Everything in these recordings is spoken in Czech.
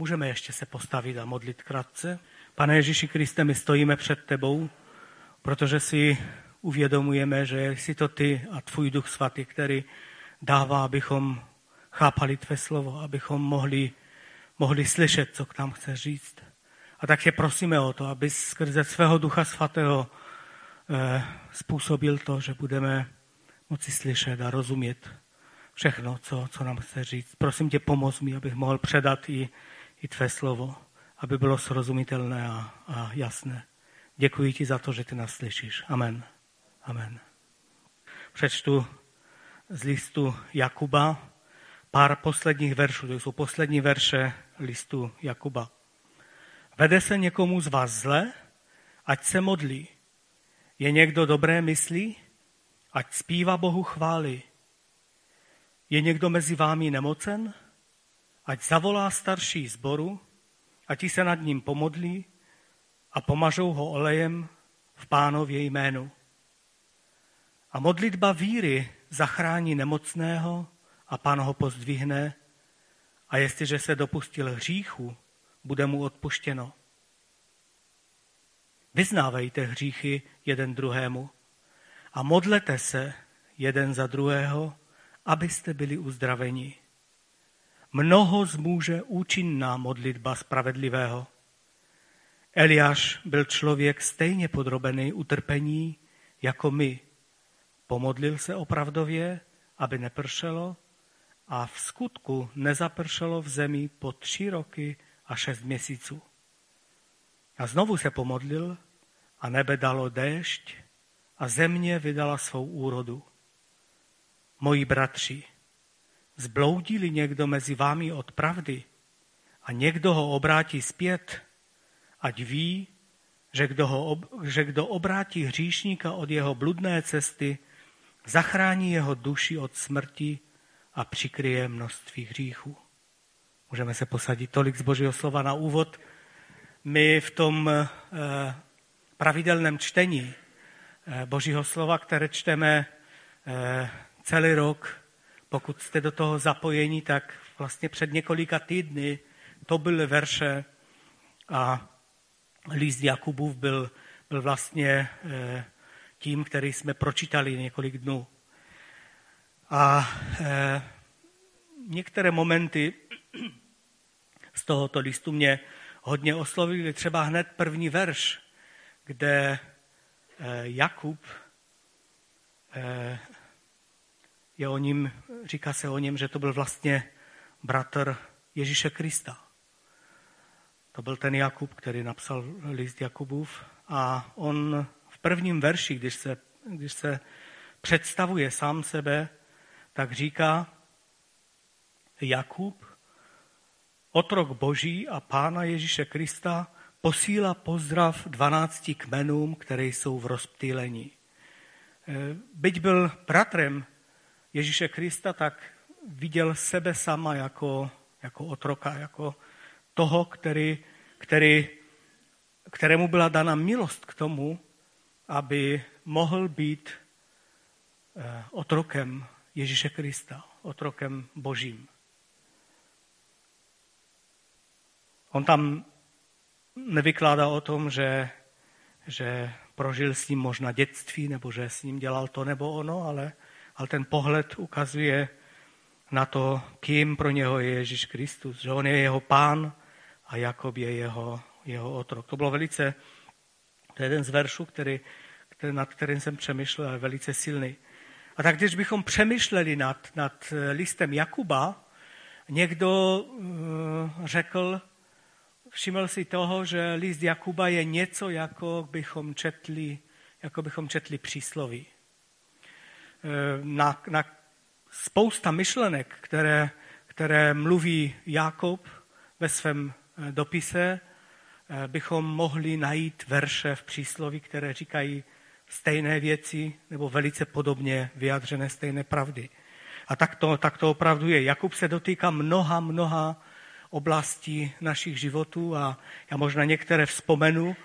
Můžeme ještě se postavit a modlit krátce. Pane Ježíši Kriste, my stojíme před tebou, protože si uvědomujeme, že jsi to ty a tvůj duch svatý, který dává, abychom chápali tvé slovo, abychom mohli, mohli slyšet, co k nám chce říct. A tak tě prosíme o to, aby skrze svého ducha svatého eh, způsobil to, že budeme moci slyšet a rozumět všechno, co, co nám chce říct. Prosím tě, pomoz mi, abych mohl předat i, i tvé slovo, aby bylo srozumitelné a, a jasné. Děkuji ti za to, že ty nás slyšíš. Amen. Amen. Přečtu z listu Jakuba pár posledních veršů. To jsou poslední verše listu Jakuba. Vede se někomu z vás zle, ať se modlí. Je někdo dobré myslí, ať zpívá Bohu chvály. Je někdo mezi vámi nemocen, ať zavolá starší zboru, ať se nad ním pomodlí a pomažou ho olejem v pánově jménu. A modlitba víry zachrání nemocného a pán ho pozdvihne a jestliže se dopustil hříchu, bude mu odpuštěno. Vyznávejte hříchy jeden druhému a modlete se jeden za druhého, abyste byli uzdraveni. Mnoho zmůže účinná modlitba spravedlivého. Eliáš byl člověk stejně podrobený utrpení jako my. Pomodlil se opravdově, aby nepršelo, a v skutku nezapršelo v zemi po tři roky a šest měsíců. A znovu se pomodlil a nebe dalo déšť a země vydala svou úrodu. Moji bratři, zbloudili někdo mezi vámi od pravdy a někdo ho obrátí zpět, ať ví, že kdo, ho že kdo obrátí hříšníka od jeho bludné cesty, zachrání jeho duši od smrti a přikryje množství hříchů. Můžeme se posadit tolik z Božího slova na úvod. My v tom eh, pravidelném čtení eh, Božího slova, které čteme eh, celý rok, pokud jste do toho zapojeni, tak vlastně před několika týdny to byly verše a list Jakubův byl, byl vlastně tím, který jsme pročítali několik dnů. A e, některé momenty z tohoto listu mě hodně oslovili. Třeba hned první verš, kde e, Jakub je o ním, říká se o něm, že to byl vlastně bratr Ježíše Krista. To byl ten Jakub, který napsal list Jakubův a on v prvním verši, když se, když se představuje sám sebe, tak říká Jakub, otrok Boží a Pána Ježíše Krista, posílá pozdrav dvanácti kmenům, které jsou v rozptýlení. E, byť byl bratrem Ježíše Krista, tak viděl sebe sama jako, jako otroka, jako toho, který, který, kterému byla dana milost k tomu, aby mohl být e, otrokem Ježíše Krista, otrokem božím. On tam nevykládá o tom, že, že prožil s ním možná dětství, nebo že s ním dělal to nebo ono, ale, ale ten pohled ukazuje na to, kým pro něho je Ježíš Kristus, že on je jeho pán a Jakob je jeho, jeho otrok. To bylo velice, to je jeden z veršů, který, který, nad kterým jsem přemýšlel, ale velice silný. A tak když bychom přemýšleli nad, nad listem Jakuba, někdo uh, řekl, všiml si toho, že list Jakuba je něco, jako bychom četli, jako bychom četli přísloví. Eh, na, na spousta myšlenek, které, které mluví Jakub ve svém dopise, bychom mohli najít verše v přísloví, které říkají, stejné věci nebo velice podobně vyjadřené stejné pravdy. A tak to, tak to opravdu je. Jakub se dotýká mnoha, mnoha oblastí našich životů a já možná některé vzpomenu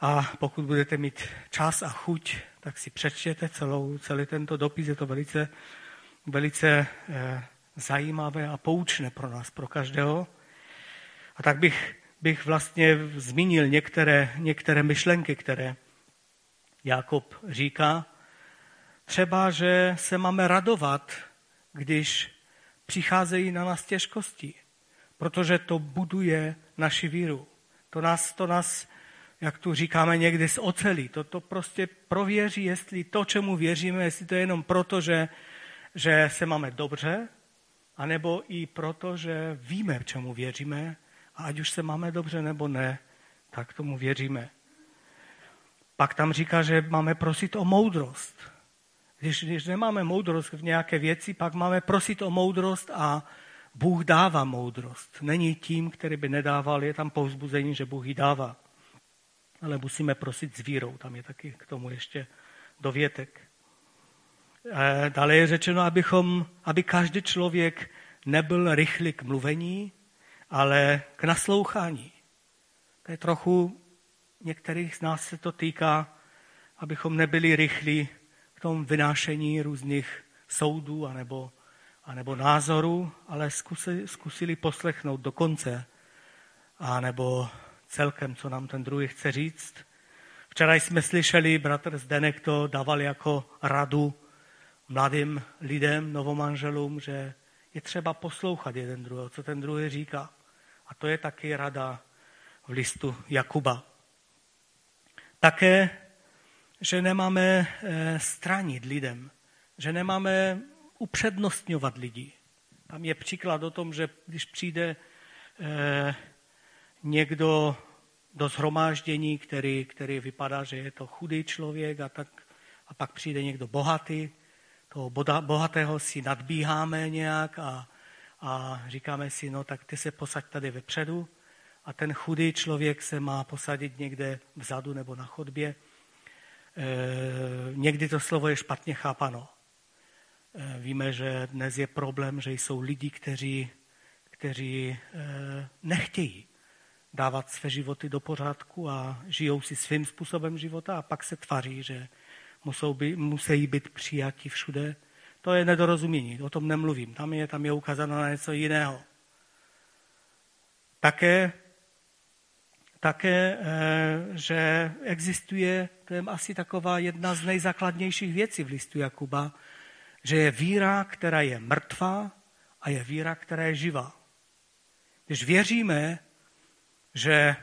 a pokud budete mít čas a chuť, tak si přečtěte celou, celý tento dopis. Je to velice, velice eh, zajímavé a poučné pro nás, pro každého. A tak bych, bych vlastně zmínil některé, některé myšlenky, které Jakob říká. Třeba, že se máme radovat, když přicházejí na nás těžkosti, protože to buduje naši víru. To nás, to nás jak tu říkáme někdy z ocelí, to, to prostě prověří, jestli to, čemu věříme, jestli to je jenom proto, že, že se máme dobře, anebo i proto, že víme, čemu věříme a ať už se máme dobře nebo ne, tak tomu věříme. Pak tam říká, že máme prosit o moudrost. Když, když nemáme moudrost v nějaké věci, pak máme prosit o moudrost a Bůh dává moudrost. Není tím, který by nedával, je tam povzbuzení, že Bůh ji dává. Ale musíme prosit s vírou, tam je taky k tomu ještě dovětek. Dále je řečeno, abychom, aby každý člověk nebyl rychlý k mluvení, ale k naslouchání. To je trochu, některých z nás se to týká, abychom nebyli rychlí k tomu vynášení různých soudů anebo, anebo názorů, ale zkusili, zkusili poslechnout do konce, anebo celkem, co nám ten druhý chce říct. Včera jsme slyšeli, bratr Zdenek to dával jako radu mladým lidem, novomanželům, že je třeba poslouchat jeden druhého, co ten druhý říká. A to je taky rada v listu Jakuba. Také, že nemáme eh, stranit lidem, že nemáme upřednostňovat lidi. Tam je příklad o tom, že když přijde eh, někdo do zhromáždění, který, který vypadá, že je to chudý člověk a, tak, a pak přijde někdo bohatý, toho bohatého si nadbíháme nějak a, a říkáme si, no tak ty se posaď tady vepředu a ten chudý člověk se má posadit někde vzadu nebo na chodbě. E, někdy to slovo je špatně chápano. E, víme, že dnes je problém, že jsou lidi, kteří, kteří e, nechtějí dávat své životy do pořádku a žijou si svým způsobem života a pak se tvaří, že musou by, musí být přijati všude. To je nedorozumění, o tom nemluvím. Tam je, tam je ukázáno na něco jiného. Také, také, eh, že existuje, to je asi taková jedna z nejzákladnějších věcí v listu Jakuba, že je víra, která je mrtvá a je víra, která je živá. Když věříme, že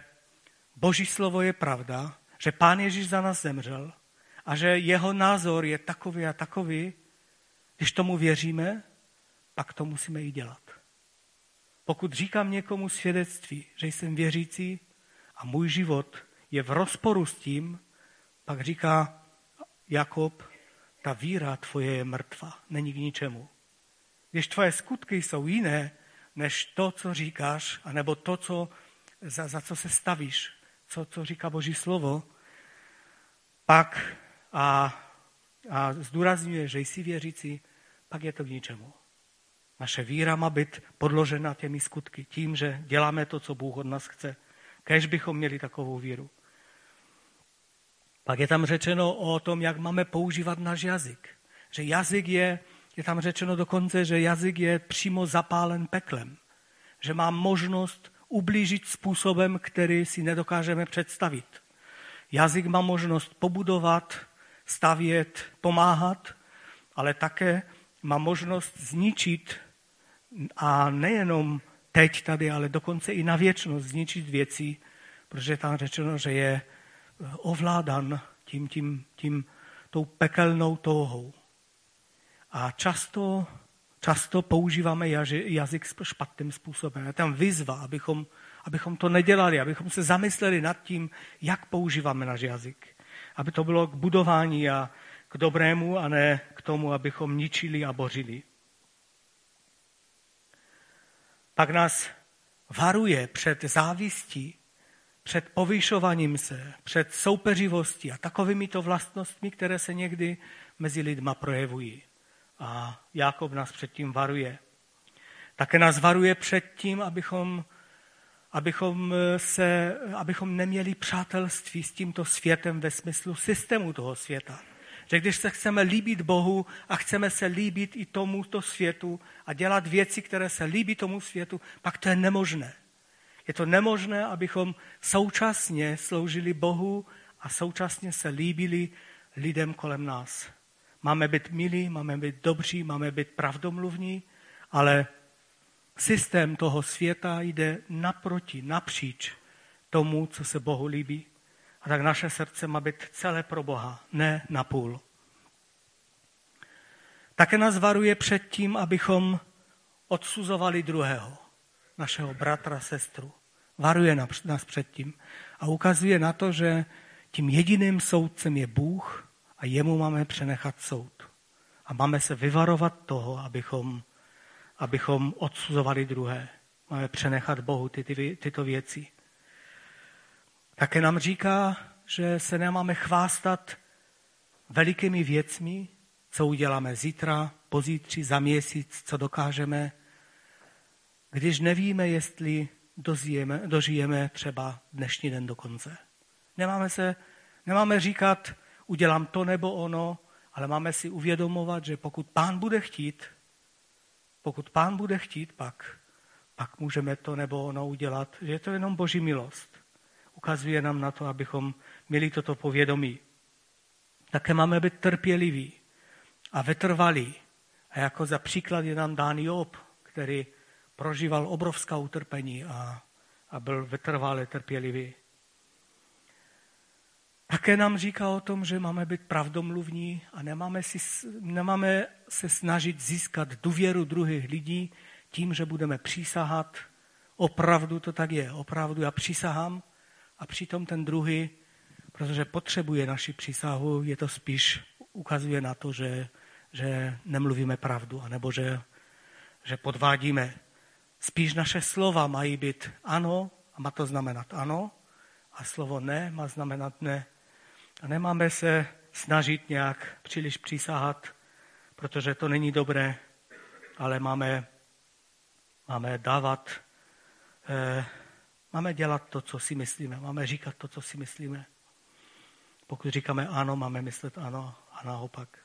Boží slovo je pravda, že Pán Ježíš za nás zemřel a že jeho názor je takový a takový, když tomu věříme, pak to musíme i dělat. Pokud říkám někomu svědectví, že jsem věřící a můj život je v rozporu s tím, pak říká Jakob, ta víra tvoje je mrtva, není k ničemu. Když tvoje skutky jsou jiné, než to, co říkáš, anebo to, co za, za co se stavíš, co, co říká Boží slovo, pak a, a zdůrazňuje, že jsi věřící, pak je to k ničemu. Naše víra má být podložena těmi skutky, tím, že děláme to, co Bůh od nás chce. Kež bychom měli takovou víru. Pak je tam řečeno o tom, jak máme používat náš jazyk. Že jazyk je, je tam řečeno dokonce, že jazyk je přímo zapálen peklem. Že má možnost ublížit způsobem, který si nedokážeme představit. Jazyk má možnost pobudovat, stavět, pomáhat, ale také má možnost zničit a nejenom teď tady, ale dokonce i na věčnost zničit věci, protože tam řečeno, že je ovládan tím, tím, tím tou pekelnou touhou. A často Často používáme jazyk špatným způsobem. Je tam výzva, abychom, abychom to nedělali, abychom se zamysleli nad tím, jak používáme náš jazyk. Aby to bylo k budování a k dobrému a ne k tomu, abychom ničili a bořili. Pak nás varuje před závistí, před povyšováním se, před soupeřivostí a takovými to vlastnostmi, které se někdy mezi lidma projevují. A Jákob nás předtím varuje. Také nás varuje před tím, abychom, abychom, se, abychom neměli přátelství s tímto světem ve smyslu systému toho světa. Že když se chceme líbit Bohu a chceme se líbit i tomuto světu a dělat věci, které se líbí tomu světu, pak to je nemožné. Je to nemožné, abychom současně sloužili Bohu a současně se líbili lidem kolem nás. Máme být milí, máme být dobří, máme být pravdomluvní, ale systém toho světa jde naproti, napříč tomu, co se Bohu líbí. A tak naše srdce má být celé pro Boha, ne na půl. Také nás varuje před tím, abychom odsuzovali druhého, našeho bratra, sestru. Varuje nás před tím a ukazuje na to, že tím jediným soudcem je Bůh a jemu máme přenechat soud. A máme se vyvarovat toho, abychom, abychom odsuzovali druhé. Máme přenechat Bohu ty, ty, tyto věci. Také nám říká, že se nemáme chvástat velikými věcmi, co uděláme zítra, pozítří, za měsíc, co dokážeme, když nevíme, jestli dozijeme, dožijeme třeba dnešní den do konce. Nemáme, se, nemáme říkat, udělám to nebo ono, ale máme si uvědomovat, že pokud pán bude chtít, pokud pán bude chtít, pak, pak můžeme to nebo ono udělat, že je to jenom boží milost. Ukazuje nám na to, abychom měli toto povědomí. Také máme být trpěliví a vytrvalí. A jako za příklad je nám dán Job, který prožíval obrovská utrpení a, a byl vytrvalý, trpělivý. Také nám říká o tom, že máme být pravdomluvní a nemáme, si, nemáme se snažit získat důvěru druhých lidí tím, že budeme přísahat. Opravdu to tak je, opravdu já přísahám a přitom ten druhý, protože potřebuje naši přísahu, je to spíš ukazuje na to, že, že nemluvíme pravdu, anebo že, že podvádíme. Spíš naše slova mají být ano a má to znamenat ano a slovo ne má znamenat ne. A nemáme se snažit nějak příliš přísahat, protože to není dobré, ale máme, máme dávat, eh, máme dělat to, co si myslíme, máme říkat to, co si myslíme. Pokud říkáme ano, máme myslet ano a naopak.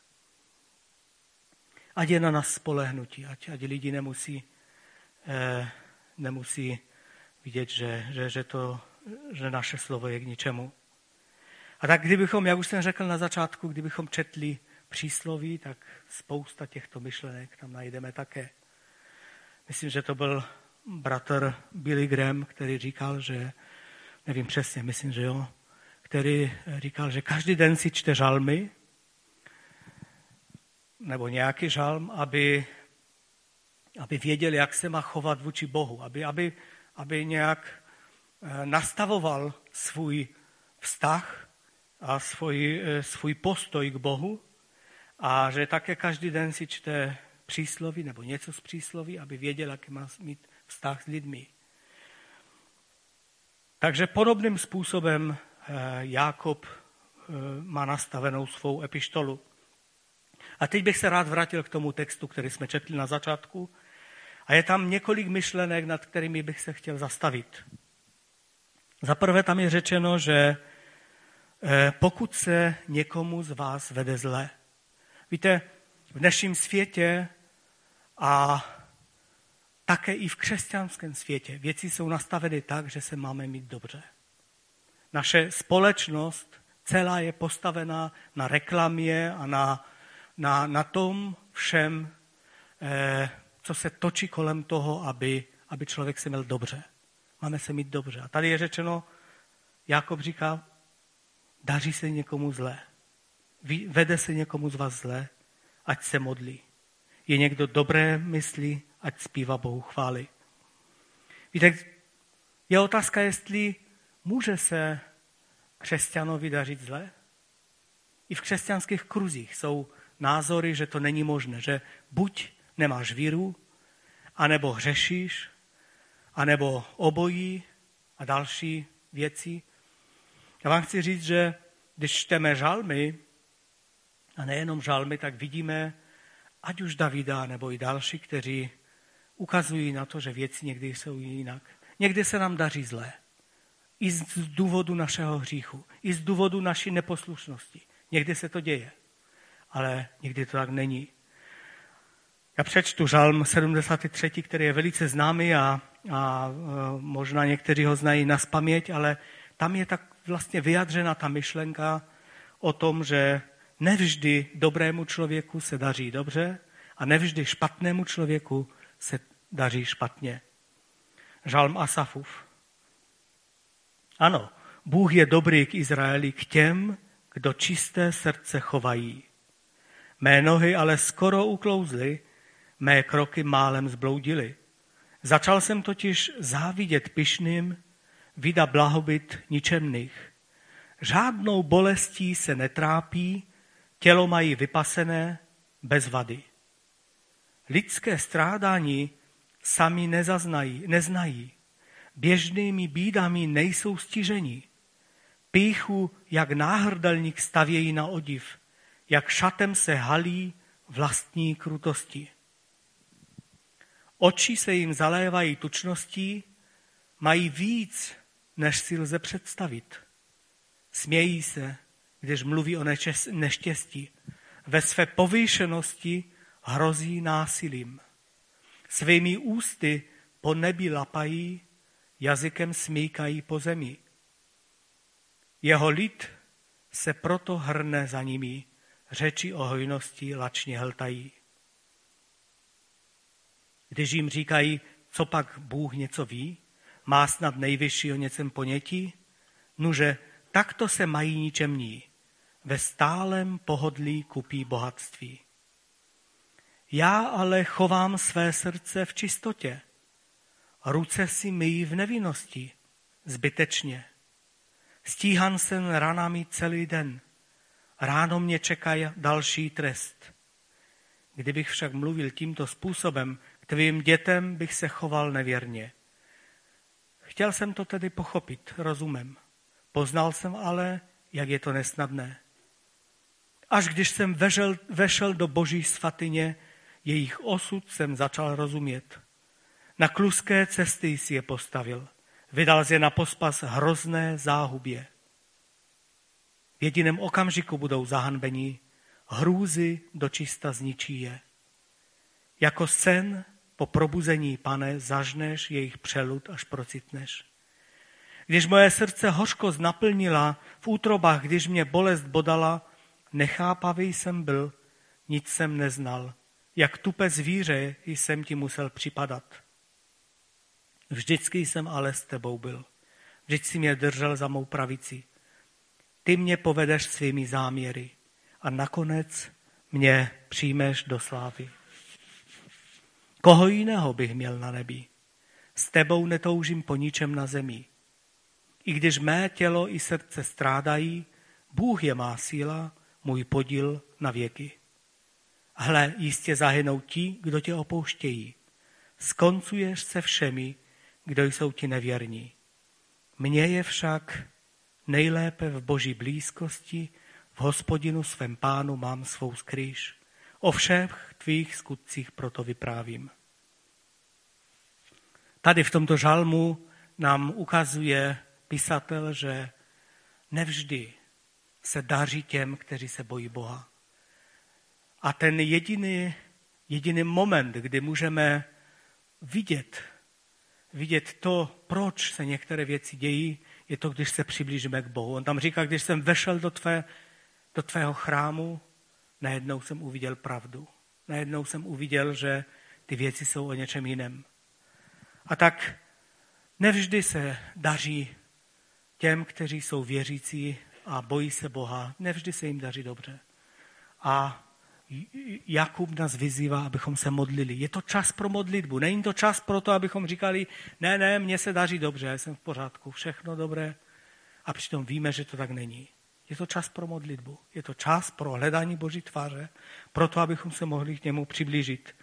Ať je na nás spolehnutí, ať, ať lidi nemusí, eh, nemusí vidět, že, že, že, to, že naše slovo je k ničemu. A tak kdybychom, jak už jsem řekl na začátku, kdybychom četli přísloví, tak spousta těchto myšlenek tam najdeme také. Myslím, že to byl bratr Billy Graham, který říkal, že, nevím přesně, myslím, že jo, který říkal, že každý den si čte žalmy, nebo nějaký žalm, aby, aby věděl, jak se má chovat vůči Bohu, aby, aby, aby nějak eh, nastavoval svůj vztah a svůj, eh, svůj postoj k Bohu a že také každý den si čte přísloví nebo něco z přísloví, aby věděl, jaký má mít vztah s lidmi. Takže podobným způsobem eh, Jákob eh, má nastavenou svou epištolu. A teď bych se rád vrátil k tomu textu, který jsme četli na začátku. A je tam několik myšlenek, nad kterými bych se chtěl zastavit. Za prvé tam je řečeno, že pokud se někomu z vás vede zle. Víte, v dnešním světě a také i v křesťanském světě věci jsou nastaveny tak, že se máme mít dobře. Naše společnost celá je postavená na reklamě a na, na, na tom všem, eh, co se točí kolem toho, aby, aby člověk se měl dobře. Máme se mít dobře. A tady je řečeno, Jakob říká, Daří se někomu zlé. Vede se někomu z vás zlé, ať se modlí. Je někdo dobré myslí, ať zpívá Bohu chvály. Víte, je otázka, jestli může se křesťanovi dařit zlé. I v křesťanských kruzích jsou názory, že to není možné, že buď nemáš víru, anebo hřešíš, anebo obojí a další věci. Já vám chci říct, že když čteme žalmy, a nejenom žalmy, tak vidíme, ať už Davida nebo i další, kteří ukazují na to, že věci někdy jsou jinak. Někdy se nám daří zlé. I z důvodu našeho hříchu, i z důvodu naší neposlušnosti. Někdy se to děje, ale někdy to tak není. Já přečtu žalm 73, který je velice známý a a možná někteří ho znají na spaměť, ale tam je tak vlastně vyjadřena ta myšlenka o tom, že nevždy dobrému člověku se daří dobře a nevždy špatnému člověku se daří špatně. Žalm Asafův. Ano, Bůh je dobrý k Izraeli, k těm, kdo čisté srdce chovají. Mé nohy ale skoro uklouzly, mé kroky málem zbloudily. Začal jsem totiž závidět pyšným, vida blahobyt ničemných. Žádnou bolestí se netrápí, tělo mají vypasené, bez vady. Lidské strádání sami nezaznají, neznají. Běžnými bídami nejsou stiženi. Píchu, jak náhrdelník stavějí na odiv, jak šatem se halí vlastní krutosti. Oči se jim zalévají tučností, mají víc, než si lze představit. Smějí se, když mluví o neštěstí. Ve své povýšenosti hrozí násilím. Svými ústy po nebi lapají, jazykem smíkají po zemi. Jeho lid se proto hrne za nimi, řeči o hojnosti lačně hltají. Když jim říkají, co pak Bůh něco ví, má snad nejvyšší o něcem ponětí, nuže takto se mají ničemní, ve stálem pohodlí kupí bohatství. Já ale chovám své srdce v čistotě, ruce si myjí v nevinnosti, zbytečně. Stíhan jsem ranami celý den, ráno mě čeká další trest. Kdybych však mluvil tímto způsobem, tvým dětem bych se choval nevěrně. Chtěl jsem to tedy pochopit rozumem. Poznal jsem ale, jak je to nesnadné. Až když jsem vešel, vešel do boží svatyně, jejich osud jsem začal rozumět. Na kluské cesty si je postavil. Vydal je na pospas hrozné záhubě. V jediném okamžiku budou zahanbení, hrůzy dočista zničí je. Jako sen po probuzení, pane, zažneš jejich přelud, až procitneš. Když moje srdce hořkost naplnila v útrobách, když mě bolest bodala, nechápavý jsem byl, nic jsem neznal. Jak tupe zvíře jsem ti musel připadat. Vždycky jsem ale s tebou byl. Vždyť si mě držel za mou pravici. Ty mě povedeš svými záměry a nakonec mě přijmeš do slávy. Koho jiného bych měl na nebi? S tebou netoužím po ničem na zemi. I když mé tělo i srdce strádají, Bůh je má síla, můj podíl na věky. Hle, jistě zahynou ti, kdo tě opouštějí. Skoncuješ se všemi, kdo jsou ti nevěrní. Mně je však nejlépe v boží blízkosti, v hospodinu svém pánu mám svou skrýž. O všech tvých skutcích proto vyprávím. Tady v tomto žalmu nám ukazuje pisatel, že nevždy se daří těm, kteří se bojí Boha. A ten jediný, jediný moment, kdy můžeme vidět, vidět to, proč se některé věci dějí, je to, když se přiblížíme k Bohu. On tam říká, když jsem vešel do, tvé, do tvého chrámu, najednou jsem uviděl pravdu. Najednou jsem uviděl, že ty věci jsou o něčem jiném. A tak nevždy se daří těm, kteří jsou věřící a bojí se Boha, nevždy se jim daří dobře. A Jakub nás vyzývá, abychom se modlili. Je to čas pro modlitbu. Není to čas pro to, abychom říkali, ne, ne, mně se daří dobře, já jsem v pořádku, všechno dobré. A přitom víme, že to tak není. Je to čas pro modlitbu. Je to čas pro hledání Boží tváře, pro to, abychom se mohli k němu přiblížit.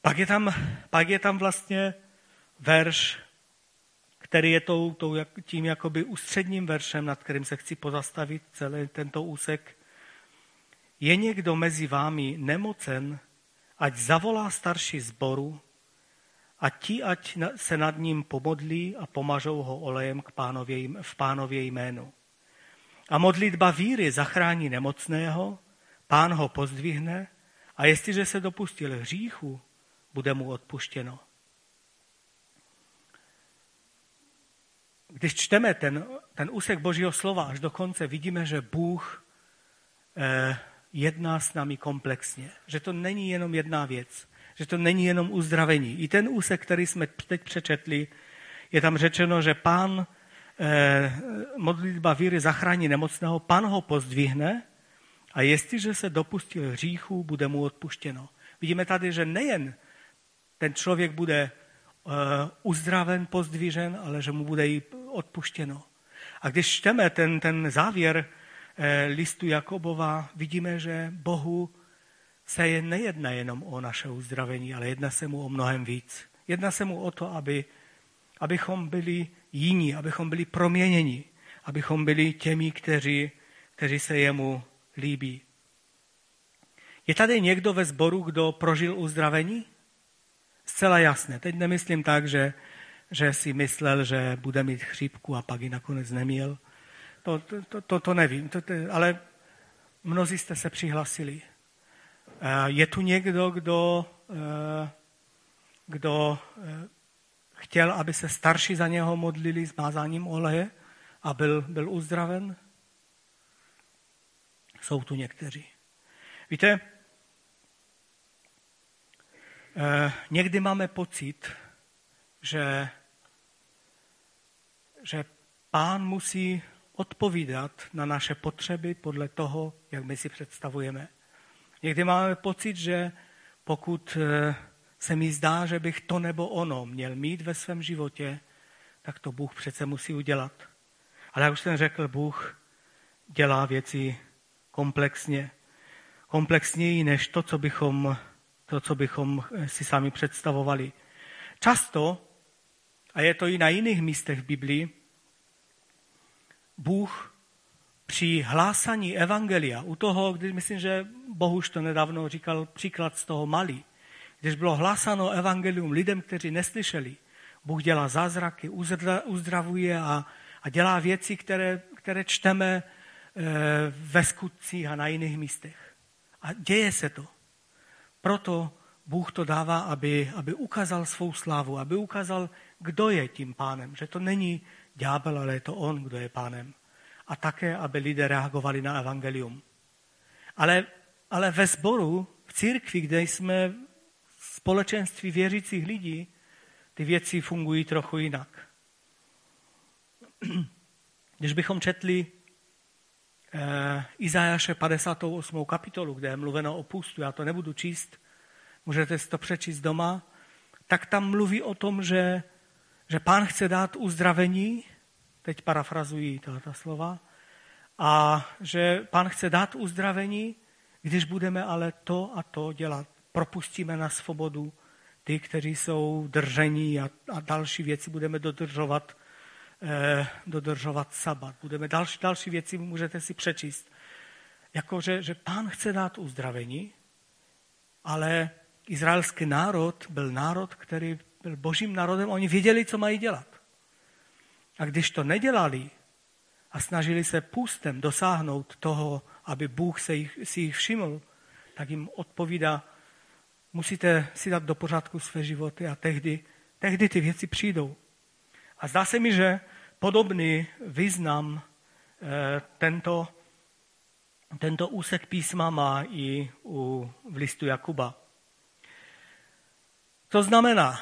Pak je tam, pak je tam vlastně verš, který je tou, tou, tím jakoby ústředním veršem, nad kterým se chci pozastavit celý tento úsek. Je někdo mezi vámi nemocen, ať zavolá starší zboru a ti, ať se nad ním pomodlí a pomažou ho olejem k pánově, v pánově jménu. A modlitba víry zachrání nemocného, pán ho pozdvihne a jestliže se dopustil hříchu, bude mu odpuštěno. Když čteme ten, ten úsek Božího slova až do konce, vidíme, že Bůh eh, jedná s námi komplexně. Že to není jenom jedna věc. Že to není jenom uzdravení. I ten úsek, který jsme teď přečetli, je tam řečeno, že pán modlitba víry zachrání nemocného, pan ho pozdvihne a jestliže se dopustil hříchu, bude mu odpuštěno. Vidíme tady, že nejen ten člověk bude uh, uzdraven, pozdvižen, ale že mu bude i odpuštěno. A když čteme ten, ten závěr eh, listu Jakobova, vidíme, že Bohu se je nejedná jenom o naše uzdravení, ale jedná se mu o mnohem víc. Jedná se mu o to, aby, abychom byli jiní, abychom byli proměněni, abychom byli těmi, kteří, kteří se jemu líbí. Je tady někdo ve sboru, kdo prožil uzdravení? Zcela jasné. Teď nemyslím tak, že, že si myslel, že bude mít chřipku a pak ji nakonec neměl. To, to, to, to nevím, to, to, ale mnozí jste se přihlasili. Eh, je tu někdo, kdo, eh, kdo eh, chtěl, aby se starší za něho modlili s mázáním oleje a byl, byl uzdraven? Jsou tu někteří. Víte, někdy máme pocit, že, že pán musí odpovídat na naše potřeby podle toho, jak my si představujeme. Někdy máme pocit, že pokud eh, se mi zdá, že bych to nebo ono měl mít ve svém životě, tak to Bůh přece musí udělat. Ale jak už jsem řekl, Bůh dělá věci komplexně. Komplexněji než to, co bychom, to, co bychom eh, si sami představovali. Často, a je to i na jiných místech v Biblii, Bůh při hlásání evangelia, u toho, když myslím, že Bohuž to nedávno říkal příklad z toho Mali, když bylo hlásáno evangelium lidem, kteří neslyšeli, Bůh dělá zázraky, uzdravuje a, a dělá věci, které, které čteme e, ve skutcích a na jiných místech. A děje se to. Proto Bůh to dává, aby, aby ukázal svou slávu, aby ukázal, kdo je tím pánem. Že to není ďábel, ale je to on, kdo je pánem a také, aby lidé reagovali na evangelium. Ale, ale ve sboru, v církvi, kde jsme společenství věřících lidí, ty věci fungují trochu jinak. Když bychom četli eh, Izajaše 58. kapitolu, kde je mluveno o pustu, já to nebudu číst, můžete si to přečíst doma, tak tam mluví o tom, že, že pán chce dát uzdravení teď parafrazují ta slova, a že pán chce dát uzdravení, když budeme ale to a to dělat. Propustíme na svobodu ty, kteří jsou držení a, a další věci budeme dodržovat, eh, dodržovat sabat. Budeme další, další věci můžete si přečíst. Jako, že, že pán chce dát uzdravení, ale izraelský národ byl národ, který byl božím národem, oni věděli, co mají dělat. A když to nedělali a snažili se půstem dosáhnout toho, aby Bůh se jich, si jich všiml, tak jim odpovídá, musíte si dát do pořádku své životy a tehdy, tehdy ty věci přijdou. A zdá se mi, že podobný význam e, tento, tento úsek písma má i u, v listu Jakuba. To znamená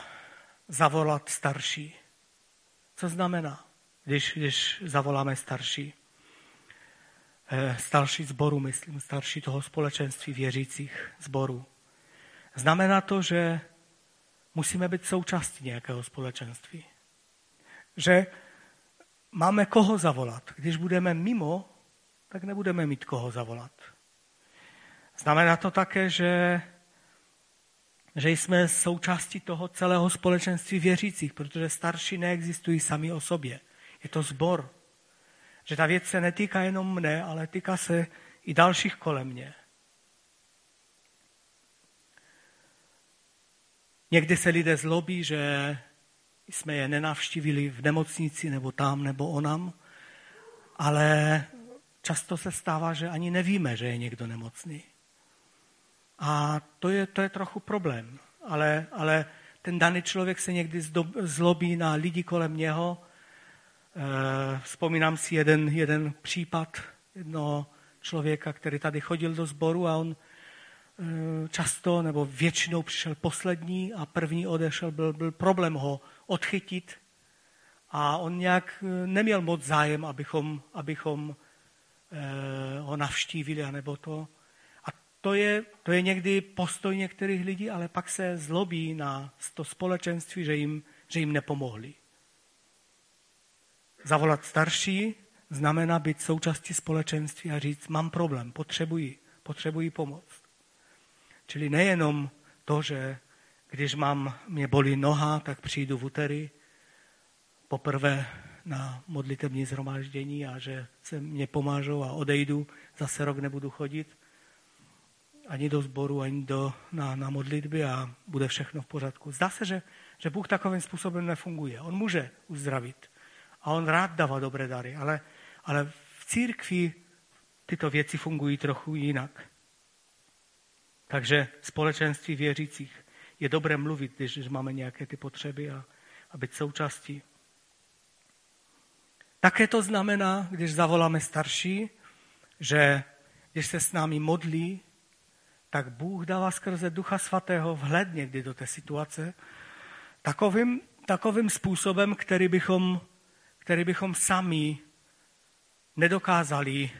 zavolat starší. Co znamená, když, když zavoláme starší? Eh, starší zboru, myslím, starší toho společenství věřících zboru. Znamená to, že musíme být součástí nějakého společenství. Že máme koho zavolat. Když budeme mimo, tak nebudeme mít koho zavolat. Znamená to také, že že jsme součástí toho celého společenství věřících, protože starší neexistují sami o sobě. Je to zbor. Že ta věc se netýká jenom mne, ale týká se i dalších kolem mě. Někdy se lidé zlobí, že jsme je nenavštívili v nemocnici nebo tam nebo onam, ale často se stává, že ani nevíme, že je někdo nemocný. A to je, to je trochu problém. Ale, ale ten daný člověk se někdy zlobí na lidi kolem něho vzpomínám si jeden, jeden případ jednoho člověka, který tady chodil do sboru a on často nebo většinou přišel poslední a první odešel, byl, byl problém ho odchytit a on nějak e, neměl moc zájem, abychom, abychom e, ho navštívili, anebo to. A to je, to je někdy postoj některých lidí, ale pak se zlobí na to společenství, že jim, že jim nepomohli. Zavolat starší znamená být součástí společenství a říct, mám problém, potřebuji, potřebuji pomoc. Čili nejenom to, že když mám, mě bolí noha, tak přijdu v úterý poprvé na modlitební zhromáždění a že se mě pomážou a odejdu, zase rok nebudu chodit ani do sboru, ani do, na, na modlitby a bude všechno v pořádku. Zdá se, že, že Bůh takovým způsobem nefunguje. On může uzdravit a on rád dává dobré dary, ale ale v církvi tyto věci fungují trochu jinak. Takže společenství věřících je dobré mluvit, když máme nějaké ty potřeby a, a být součástí. Také to znamená, když zavoláme starší, že když se s námi modlí, tak Bůh dává skrze Ducha Svatého vhled někdy do té situace takovým, takovým způsobem, který bychom, který bychom sami nedokázali,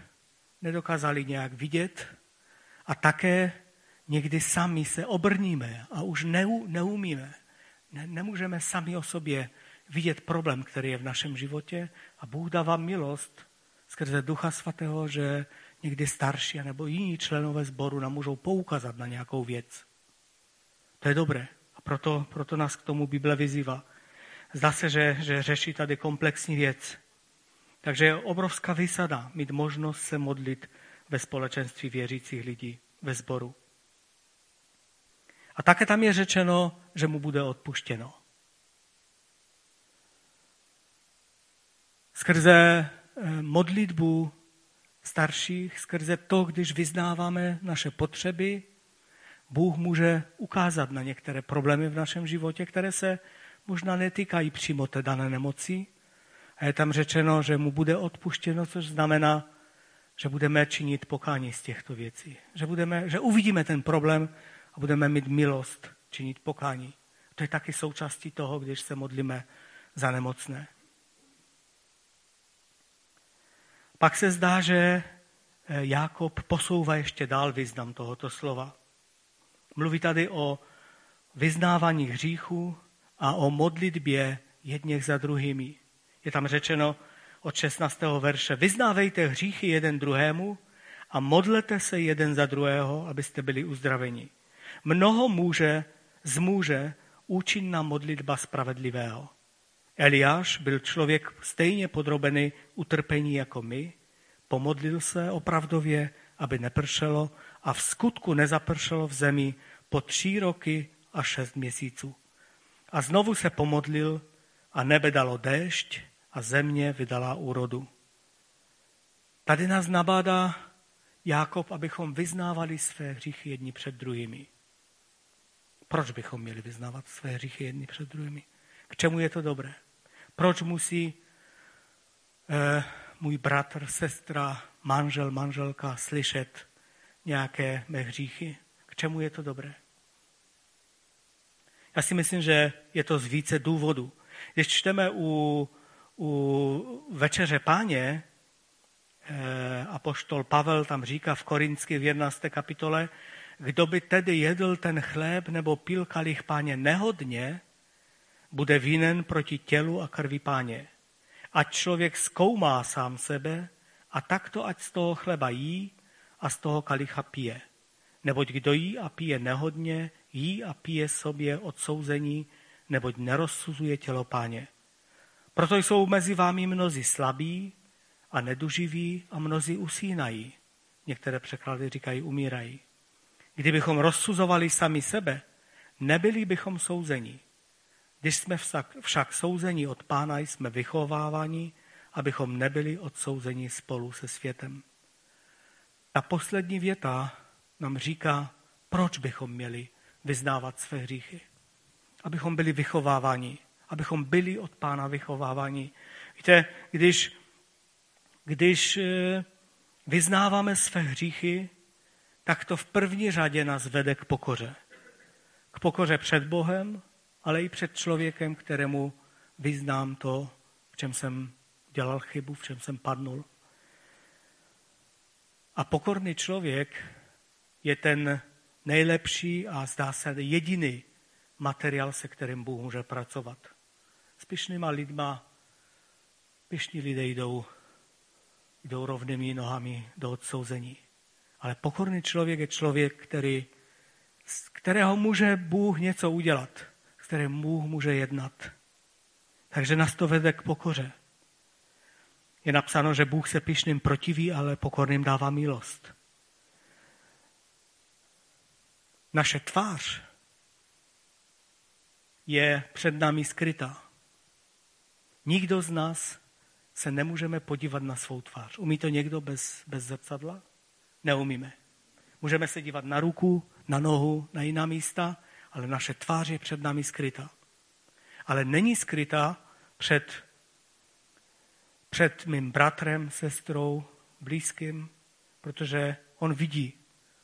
nedokázali nějak vidět a také někdy sami se obrníme a už neu, neumíme. Ne, nemůžeme sami o sobě vidět problém, který je v našem životě a Bůh dává milost skrze Ducha Svatého, že někdy starší nebo jiní členové sboru nám můžou poukázat na nějakou věc. To je dobré a proto, proto nás k tomu Bible vyzývá. Zdá se, že, že řeší tady komplexní věc. Takže je obrovská vysada mít možnost se modlit ve společenství věřících lidí, ve sboru. A také tam je řečeno, že mu bude odpuštěno. Skrze eh, modlitbu starších, skrze to, když vyznáváme naše potřeby, Bůh může ukázat na některé problémy v našem životě, které se možná netýkají přímo té dané nemoci, a je tam řečeno, že mu bude odpuštěno, což znamená, že budeme činit pokání z těchto věcí. Že, budeme, že uvidíme ten problém a budeme mít milost činit pokání. To je taky součástí toho, když se modlíme za nemocné. Pak se zdá, že eh, Jakob posouvá ještě dál význam tohoto slova. Mluví tady o vyznávání hříchu a o modlitbě jedněch za druhými. Je tam řečeno od 16. verše, vyznávejte hříchy jeden druhému a modlete se jeden za druhého, abyste byli uzdraveni. Mnoho může z muže účinná modlitba spravedlivého. Eliáš byl člověk stejně podrobený utrpení jako my, pomodlil se opravdově, aby nepršelo a v skutku nezapršelo v zemi po tři roky a šest měsíců. A znovu se pomodlil a nebe dalo déšť a země vydala úrodu. Tady nás nabádá Jákob, abychom vyznávali své hříchy jedni před druhými. Proč bychom měli vyznávat své hříchy jedni před druhými? K čemu je to dobré? Proč musí eh, můj bratr, sestra, manžel, manželka slyšet nějaké mé hříchy? K čemu je to dobré? Já si myslím, že je to z více důvodů. Když čteme u u večeře páně eh, apoštol Pavel tam říká v Korinský v 11. kapitole, kdo by tedy jedl ten chléb nebo pil kalich páně nehodně, bude vinen proti tělu a krvi páně. Ať člověk zkoumá sám sebe a takto ať z toho chleba jí a z toho kalicha pije. Neboť kdo jí a pije nehodně, jí a pije sobě odsouzení, neboť nerozsuzuje tělo páně. Proto jsou mezi vámi mnozí slabí a neduživí a mnozí usínají. Některé překlady říkají umírají. Kdybychom rozsuzovali sami sebe, nebyli bychom souzeni. Když jsme však, souzeni od pána, jsme vychováváni, abychom nebyli odsouzeni spolu se světem. Ta poslední věta nám říká, proč bychom měli vyznávat své hříchy. Abychom byli vychováváni abychom byli od pána vychováváni. Víte, když, když eh, vyznáváme své hříchy, tak to v první řadě nás vede k pokoře. K pokoře před Bohem, ale i před člověkem, kterému vyznám to, v čem jsem dělal chybu, v čem jsem padnul. A pokorný člověk je ten nejlepší a zdá se jediný materiál, se kterým Bůh může pracovat. S pišnýma lidma, pišní lidé jdou, jdou rovnými nohami do odsouzení. Ale pokorný člověk je člověk, který, z kterého může Bůh něco udělat, s kterým Bůh může jednat. Takže nás to vede k pokoře. Je napsáno, že Bůh se pišným protiví, ale pokorným dává milost. Naše tvář je před námi skrytá. Nikdo z nás se nemůžeme podívat na svou tvář. Umí to někdo bez, bez zrcadla? Neumíme. Můžeme se dívat na ruku, na nohu, na jiná místa, ale naše tvář je před námi skrytá. Ale není skrytá před, před mým bratrem, sestrou, blízkým, protože on vidí,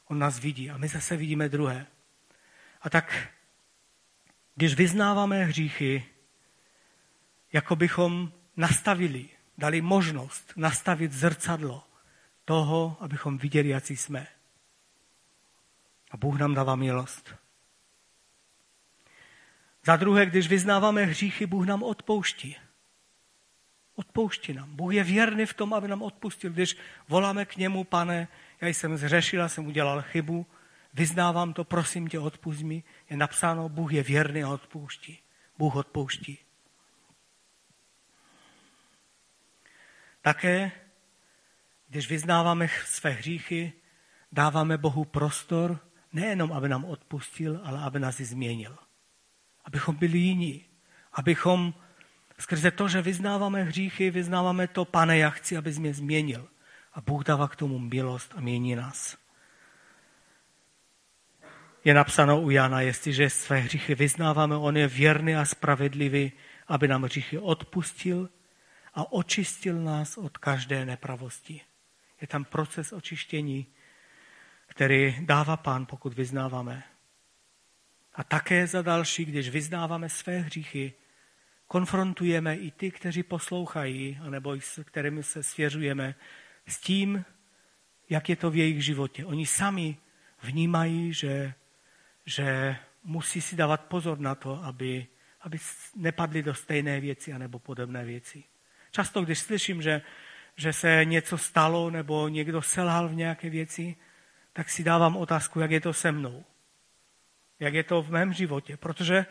on nás vidí a my zase vidíme druhé. A tak, když vyznáváme hříchy, jako bychom nastavili, dali možnost nastavit zrcadlo toho, abychom viděli, jaký jsme. A Bůh nám dává milost. Za druhé, když vyznáváme hříchy, Bůh nám odpouští. Odpouští nám. Bůh je věrný v tom, aby nám odpustil. Když voláme k němu, pane, já jsem zřešil, jsem udělal chybu, vyznávám to, prosím tě, odpust mi. Je napsáno, Bůh je věrný a odpouští. Bůh odpouští. Také, když vyznáváme své hříchy, dáváme Bohu prostor, nejenom aby nám odpustil, ale aby nás i změnil. Abychom byli jiní. Abychom skrze to, že vyznáváme hříchy, vyznáváme to, pane, já chci, abys mě změnil. A Bůh dává k tomu milost a mění nás. Je napsáno u Jana, jestliže své hříchy vyznáváme, on je věrný a spravedlivý, aby nám hříchy odpustil a očistil nás od každé nepravosti. Je tam proces očištění, který dává pán, pokud vyznáváme. A také za další, když vyznáváme své hříchy, konfrontujeme i ty, kteří poslouchají, anebo s kterými se svěřujeme, s tím, jak je to v jejich životě. Oni sami vnímají, že, že musí si dávat pozor na to, aby, aby nepadli do stejné věci anebo podobné věci. Často, když slyším, že, že se něco stalo nebo někdo selhal v nějaké věci, tak si dávám otázku, jak je to se mnou. Jak je to v mém životě. Protože e,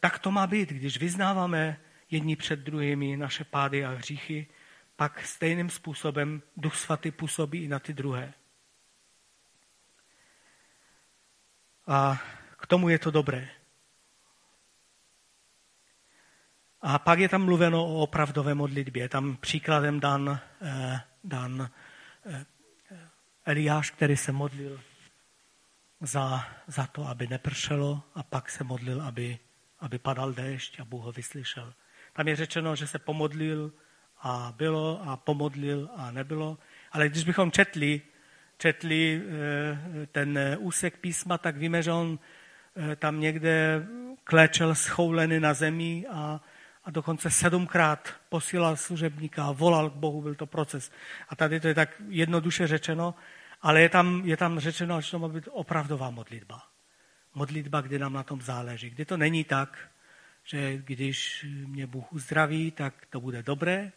tak to má být, když vyznáváme jedni před druhými naše pády a hříchy, pak stejným způsobem Duch Svatý působí i na ty druhé. A k tomu je to dobré. A pak je tam mluveno o opravdové modlitbě. Tam příkladem dan, eh, dan eh, Eliáš, který se modlil za, za to, aby nepršelo a pak se modlil, aby, aby padal déšť a Bůh ho vyslyšel. Tam je řečeno, že se pomodlil a bylo a pomodlil a nebylo. Ale když bychom četli, četli eh, ten úsek písma, tak víme, že on tam někde klečel schoulený na zemi a a dokonce sedmkrát posílal služebníka volal k Bohu, byl to proces. A tady to je tak jednoduše řečeno, ale je tam, je tam řečeno, že to má být opravdová modlitba. Modlitba, kdy nám na tom záleží. Kdy to není tak, že když mě Bůh uzdraví, tak to bude dobré,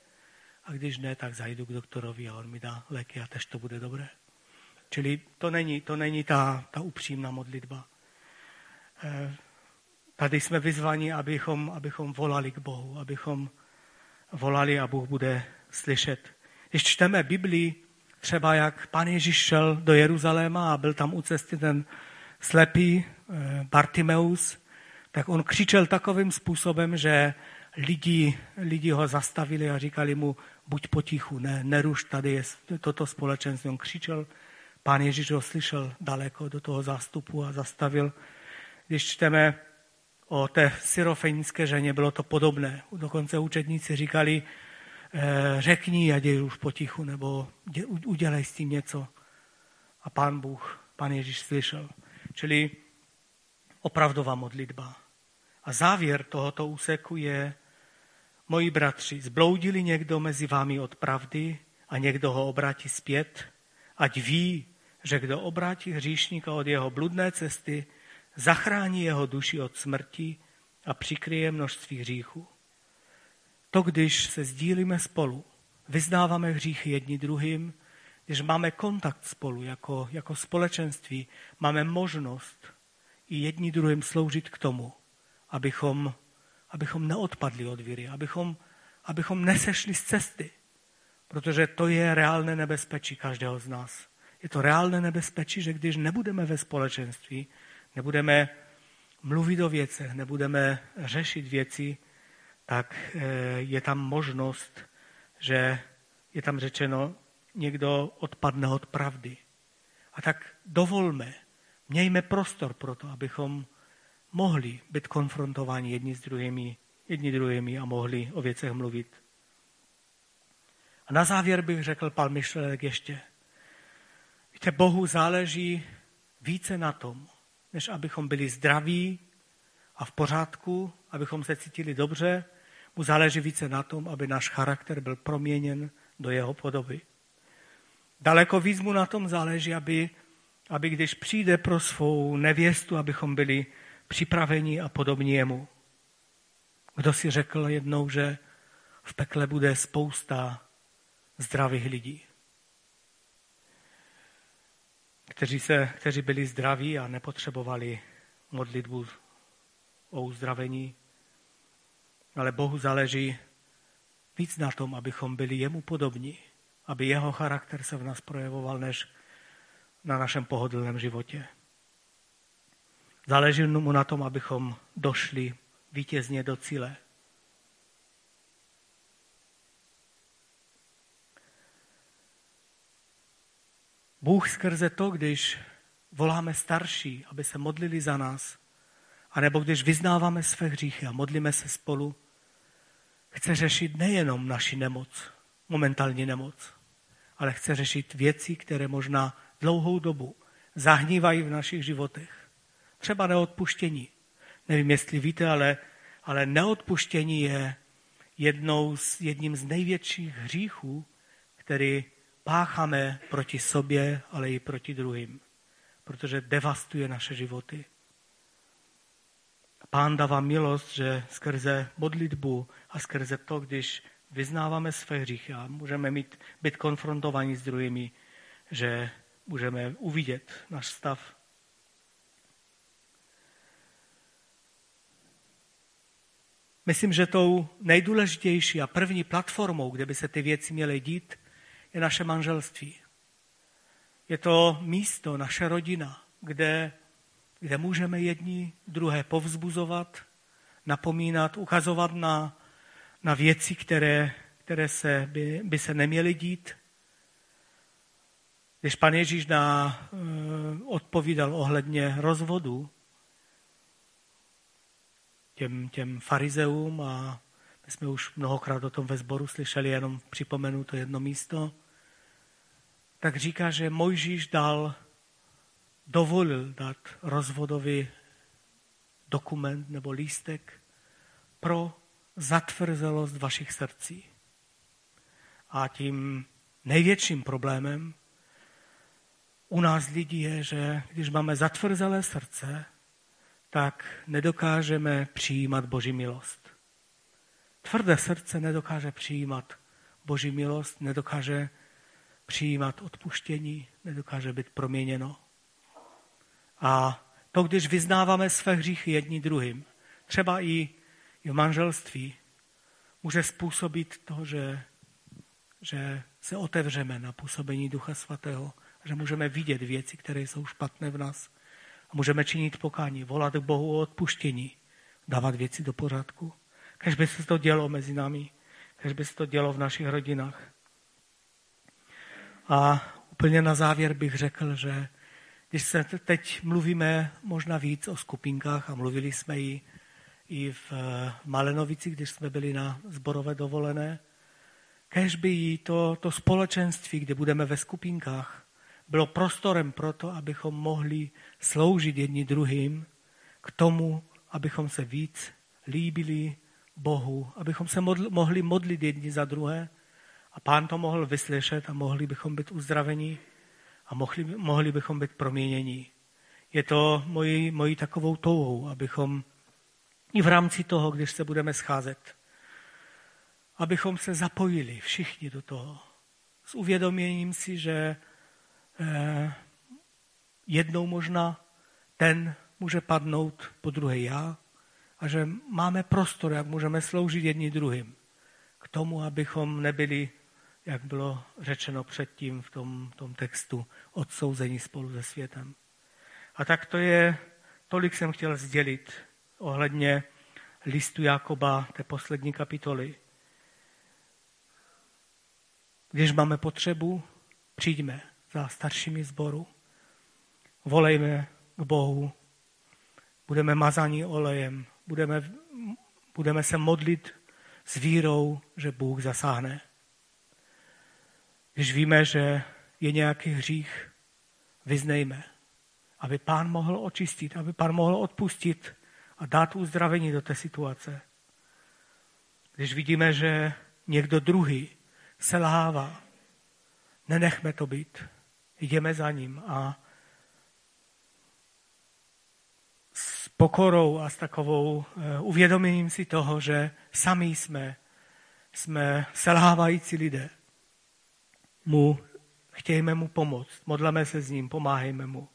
a když ne, tak zajdu k doktorovi a on mi dá léky a tež to bude dobré. Čili to není, to není ta, ta upřímná modlitba. Tady jsme vyzvaní, abychom, abychom volali k Bohu, abychom volali a Bůh bude slyšet. Když čteme Biblii, třeba jak pan Ježíš šel do Jeruzaléma a byl tam u cesty ten slepý eh, Bartimeus, tak on křičel takovým způsobem, že lidi, lidi ho zastavili a říkali mu, buď potichu, ne, neruš, tady je toto společenství. On křičel, pán Ježíš ho slyšel daleko do toho zástupu a zastavil. Když čteme o té syrofenické ženě bylo to podobné. Dokonce učetníci říkali, eh, řekni a děj už potichu, nebo udělej s tím něco. A pán Bůh, pán Ježíš slyšel. Čili opravdová modlitba. A závěr tohoto úseku je, moji bratři, zbloudili někdo mezi vámi od pravdy a někdo ho obrátí zpět, ať ví, že kdo obrátí hříšníka od jeho bludné cesty, zachrání jeho duši od smrti a přikryje množství hříchů. To, když se sdílíme spolu, vyznáváme hříchy jedni druhým, když máme kontakt spolu jako, jako společenství, máme možnost i jedni druhým sloužit k tomu, abychom, abychom neodpadli od víry, abychom, abychom nesešli z cesty, protože to je reálné nebezpečí každého z nás. Je to reálné nebezpečí, že když nebudeme ve společenství, nebudeme mluvit o věcech, nebudeme řešit věci, tak eh, je tam možnost, že je tam řečeno, někdo odpadne od pravdy. A tak dovolme, mějme prostor pro to, abychom mohli být konfrontováni jedni s druhými, jedni druhými a mohli o věcech mluvit. A na závěr bych řekl pár myšlenek ještě. Víte, Bohu záleží více na tom, než abychom byli zdraví a v pořádku, abychom se cítili dobře, mu záleží více na tom, aby náš charakter byl proměněn do jeho podoby. Daleko víc mu na tom záleží, aby, aby když přijde pro svou nevěstu, abychom byli připraveni a podobní jemu. Kdo si řekl jednou, že v pekle bude spousta zdravých lidí, kteří, se, kteří byli zdraví a nepotřebovali modlitbu o uzdravení, ale Bohu záleží víc na tom, abychom byli jemu podobní, aby jeho charakter se v nás projevoval, než na našem pohodlném životě. Záleží mu na tom, abychom došli vítězně do cíle. Bůh skrze to, když voláme starší, aby se modlili za nás, anebo když vyznáváme své hříchy a modlíme se spolu, chce řešit nejenom naši nemoc, momentální nemoc, ale chce řešit věci, které možná dlouhou dobu zahnívají v našich životech. Třeba neodpuštění. Nevím, jestli víte, ale, ale neodpuštění je jednou z, jedním z největších hříchů, který pácháme proti sobě, ale i proti druhým, protože devastuje naše životy. Pán dává milost, že skrze modlitbu a skrze to, když vyznáváme své hříchy a můžeme mít, být konfrontovaní s druhými, že můžeme uvidět náš stav. Myslím, že tou nejdůležitější a první platformou, kde by se ty věci měly dít, je naše manželství. Je to místo, naše rodina, kde, kde můžeme jedni druhé povzbuzovat, napomínat, ukazovat na, na věci, které, které se by, by se neměly dít. Když pan Ježíš na, uh, odpovídal ohledně rozvodu těm, těm farizeům a my jsme už mnohokrát o tom ve sboru slyšeli, jenom připomenu to jedno místo, tak říká, že Mojžíš dal, dovolil dát rozvodový dokument nebo lístek pro zatvrzelost vašich srdcí. A tím největším problémem u nás lidí je, že když máme zatvrzelé srdce, tak nedokážeme přijímat Boží milost. Tvrdé srdce nedokáže přijímat Boží milost, nedokáže přijímat odpuštění, nedokáže být proměněno. A to, když vyznáváme své hříchy jedni druhým, třeba i, v manželství, může způsobit to, že, že se otevřeme na působení Ducha Svatého, že můžeme vidět věci, které jsou špatné v nás. A můžeme činit pokání, volat k Bohu o odpuštění, dávat věci do pořádku. Kež by se to dělo mezi námi, kež by se to dělo v našich rodinách. A úplně na závěr bych řekl, že když se teď mluvíme možná víc o skupinkách a mluvili jsme i i v eh, Malenovici, když jsme byli na zborové dovolené. Kež by jí to, to společenství, kde budeme ve skupinkách, bylo prostorem pro to, abychom mohli sloužit jedni druhým k tomu, abychom se víc líbili Bohu, abychom se modl, mohli modlit jedni za druhé a pán to mohl vyslyšet a mohli bychom být uzdraveni a mohli, mohli bychom být proměněni. Je to mojí, mojí takovou touhou, abychom i v rámci toho, když se budeme scházet, abychom se zapojili všichni do toho. S uvědoměním si, že eh, jednou možná ten může padnout, po druhé já, a že máme prostor, jak můžeme sloužit jedni druhým. K tomu, abychom nebyli, jak bylo řečeno předtím v tom, tom textu, odsouzení spolu se světem. A tak to je, tolik jsem chtěl sdělit ohledně listu Jakoba, té poslední kapitoly. Když máme potřebu, přijďme za staršími zboru, volejme k Bohu, budeme mazaní olejem, budeme, budeme se modlit s vírou, že Bůh zasáhne. Když víme, že je nějaký hřích, vyznejme, aby pán mohl očistit, aby pán mohl odpustit a dát uzdravení do té situace. Když vidíme, že někdo druhý selhává, nenechme to být. Jdeme za ním a s pokorou a s takovou eh, uvědoměním si toho, že sami jsme, jsme selhávající lidé. Mu, chtějme mu pomoct, modleme se s ním, pomáhejme mu.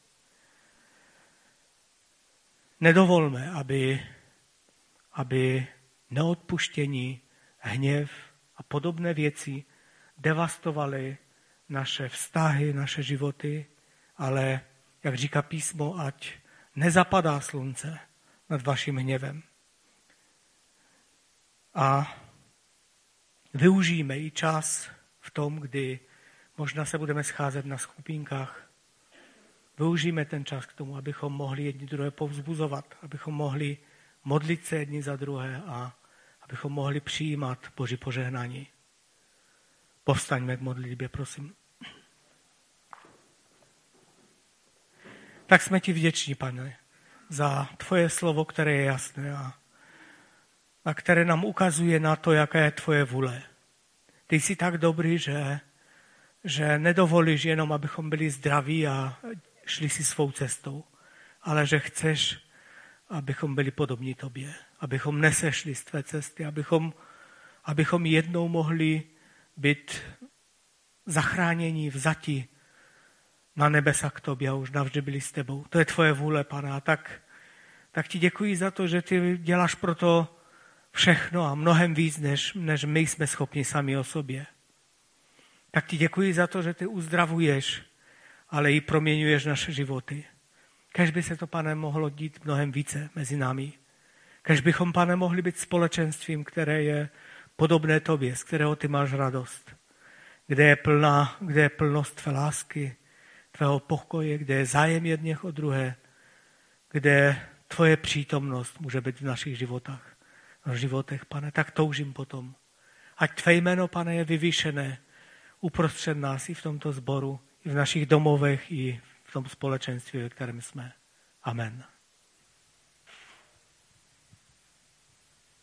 Nedovolme, aby, aby neodpuštění, hněv a podobné věci devastovaly naše vztahy, naše životy, ale, jak říká písmo, ať nezapadá slunce nad vaším hněvem. A využijeme i čas v tom, kdy možná se budeme scházet na skupinkách, Využijeme ten čas k tomu, abychom mohli jedni druhé povzbuzovat, abychom mohli modlit se jedni za druhé a abychom mohli přijímat Boží požehnání. Povstaňme k modlitbě, prosím. Tak jsme ti vděční, pane, za tvoje slovo, které je jasné a, a které nám ukazuje na to, jaká je tvoje vůle. Ty jsi tak dobrý, že, že nedovolíš jenom, abychom byli zdraví a šli si svou cestou, ale že chceš, abychom byli podobní tobě, abychom nesešli z tvé cesty, abychom, abychom jednou mohli být zachráněni, vzati na nebesa k tobě a už navždy byli s tebou. To je tvoje vůle, pane. A tak, tak ti děkuji za to, že ty děláš pro to všechno a mnohem víc, než, než my jsme schopni sami o sobě. Tak ti děkuji za to, že ty uzdravuješ ale i proměňuješ naše životy. Kež by se to, pane, mohlo dít mnohem více mezi námi. Kež bychom, pane, mohli být společenstvím, které je podobné tobě, z kterého ty máš radost. Kde je, plná, kde je plnost tvé lásky, tvého pokoje, kde je zájem jedněch o druhé, kde tvoje přítomnost může být v našich životách, v životech, pane, tak toužím potom. Ať tvé jméno, pane, je vyvýšené uprostřed nás i v tomto sboru, i v našich domovech, i v tom společenství, ve kterém jsme. Amen.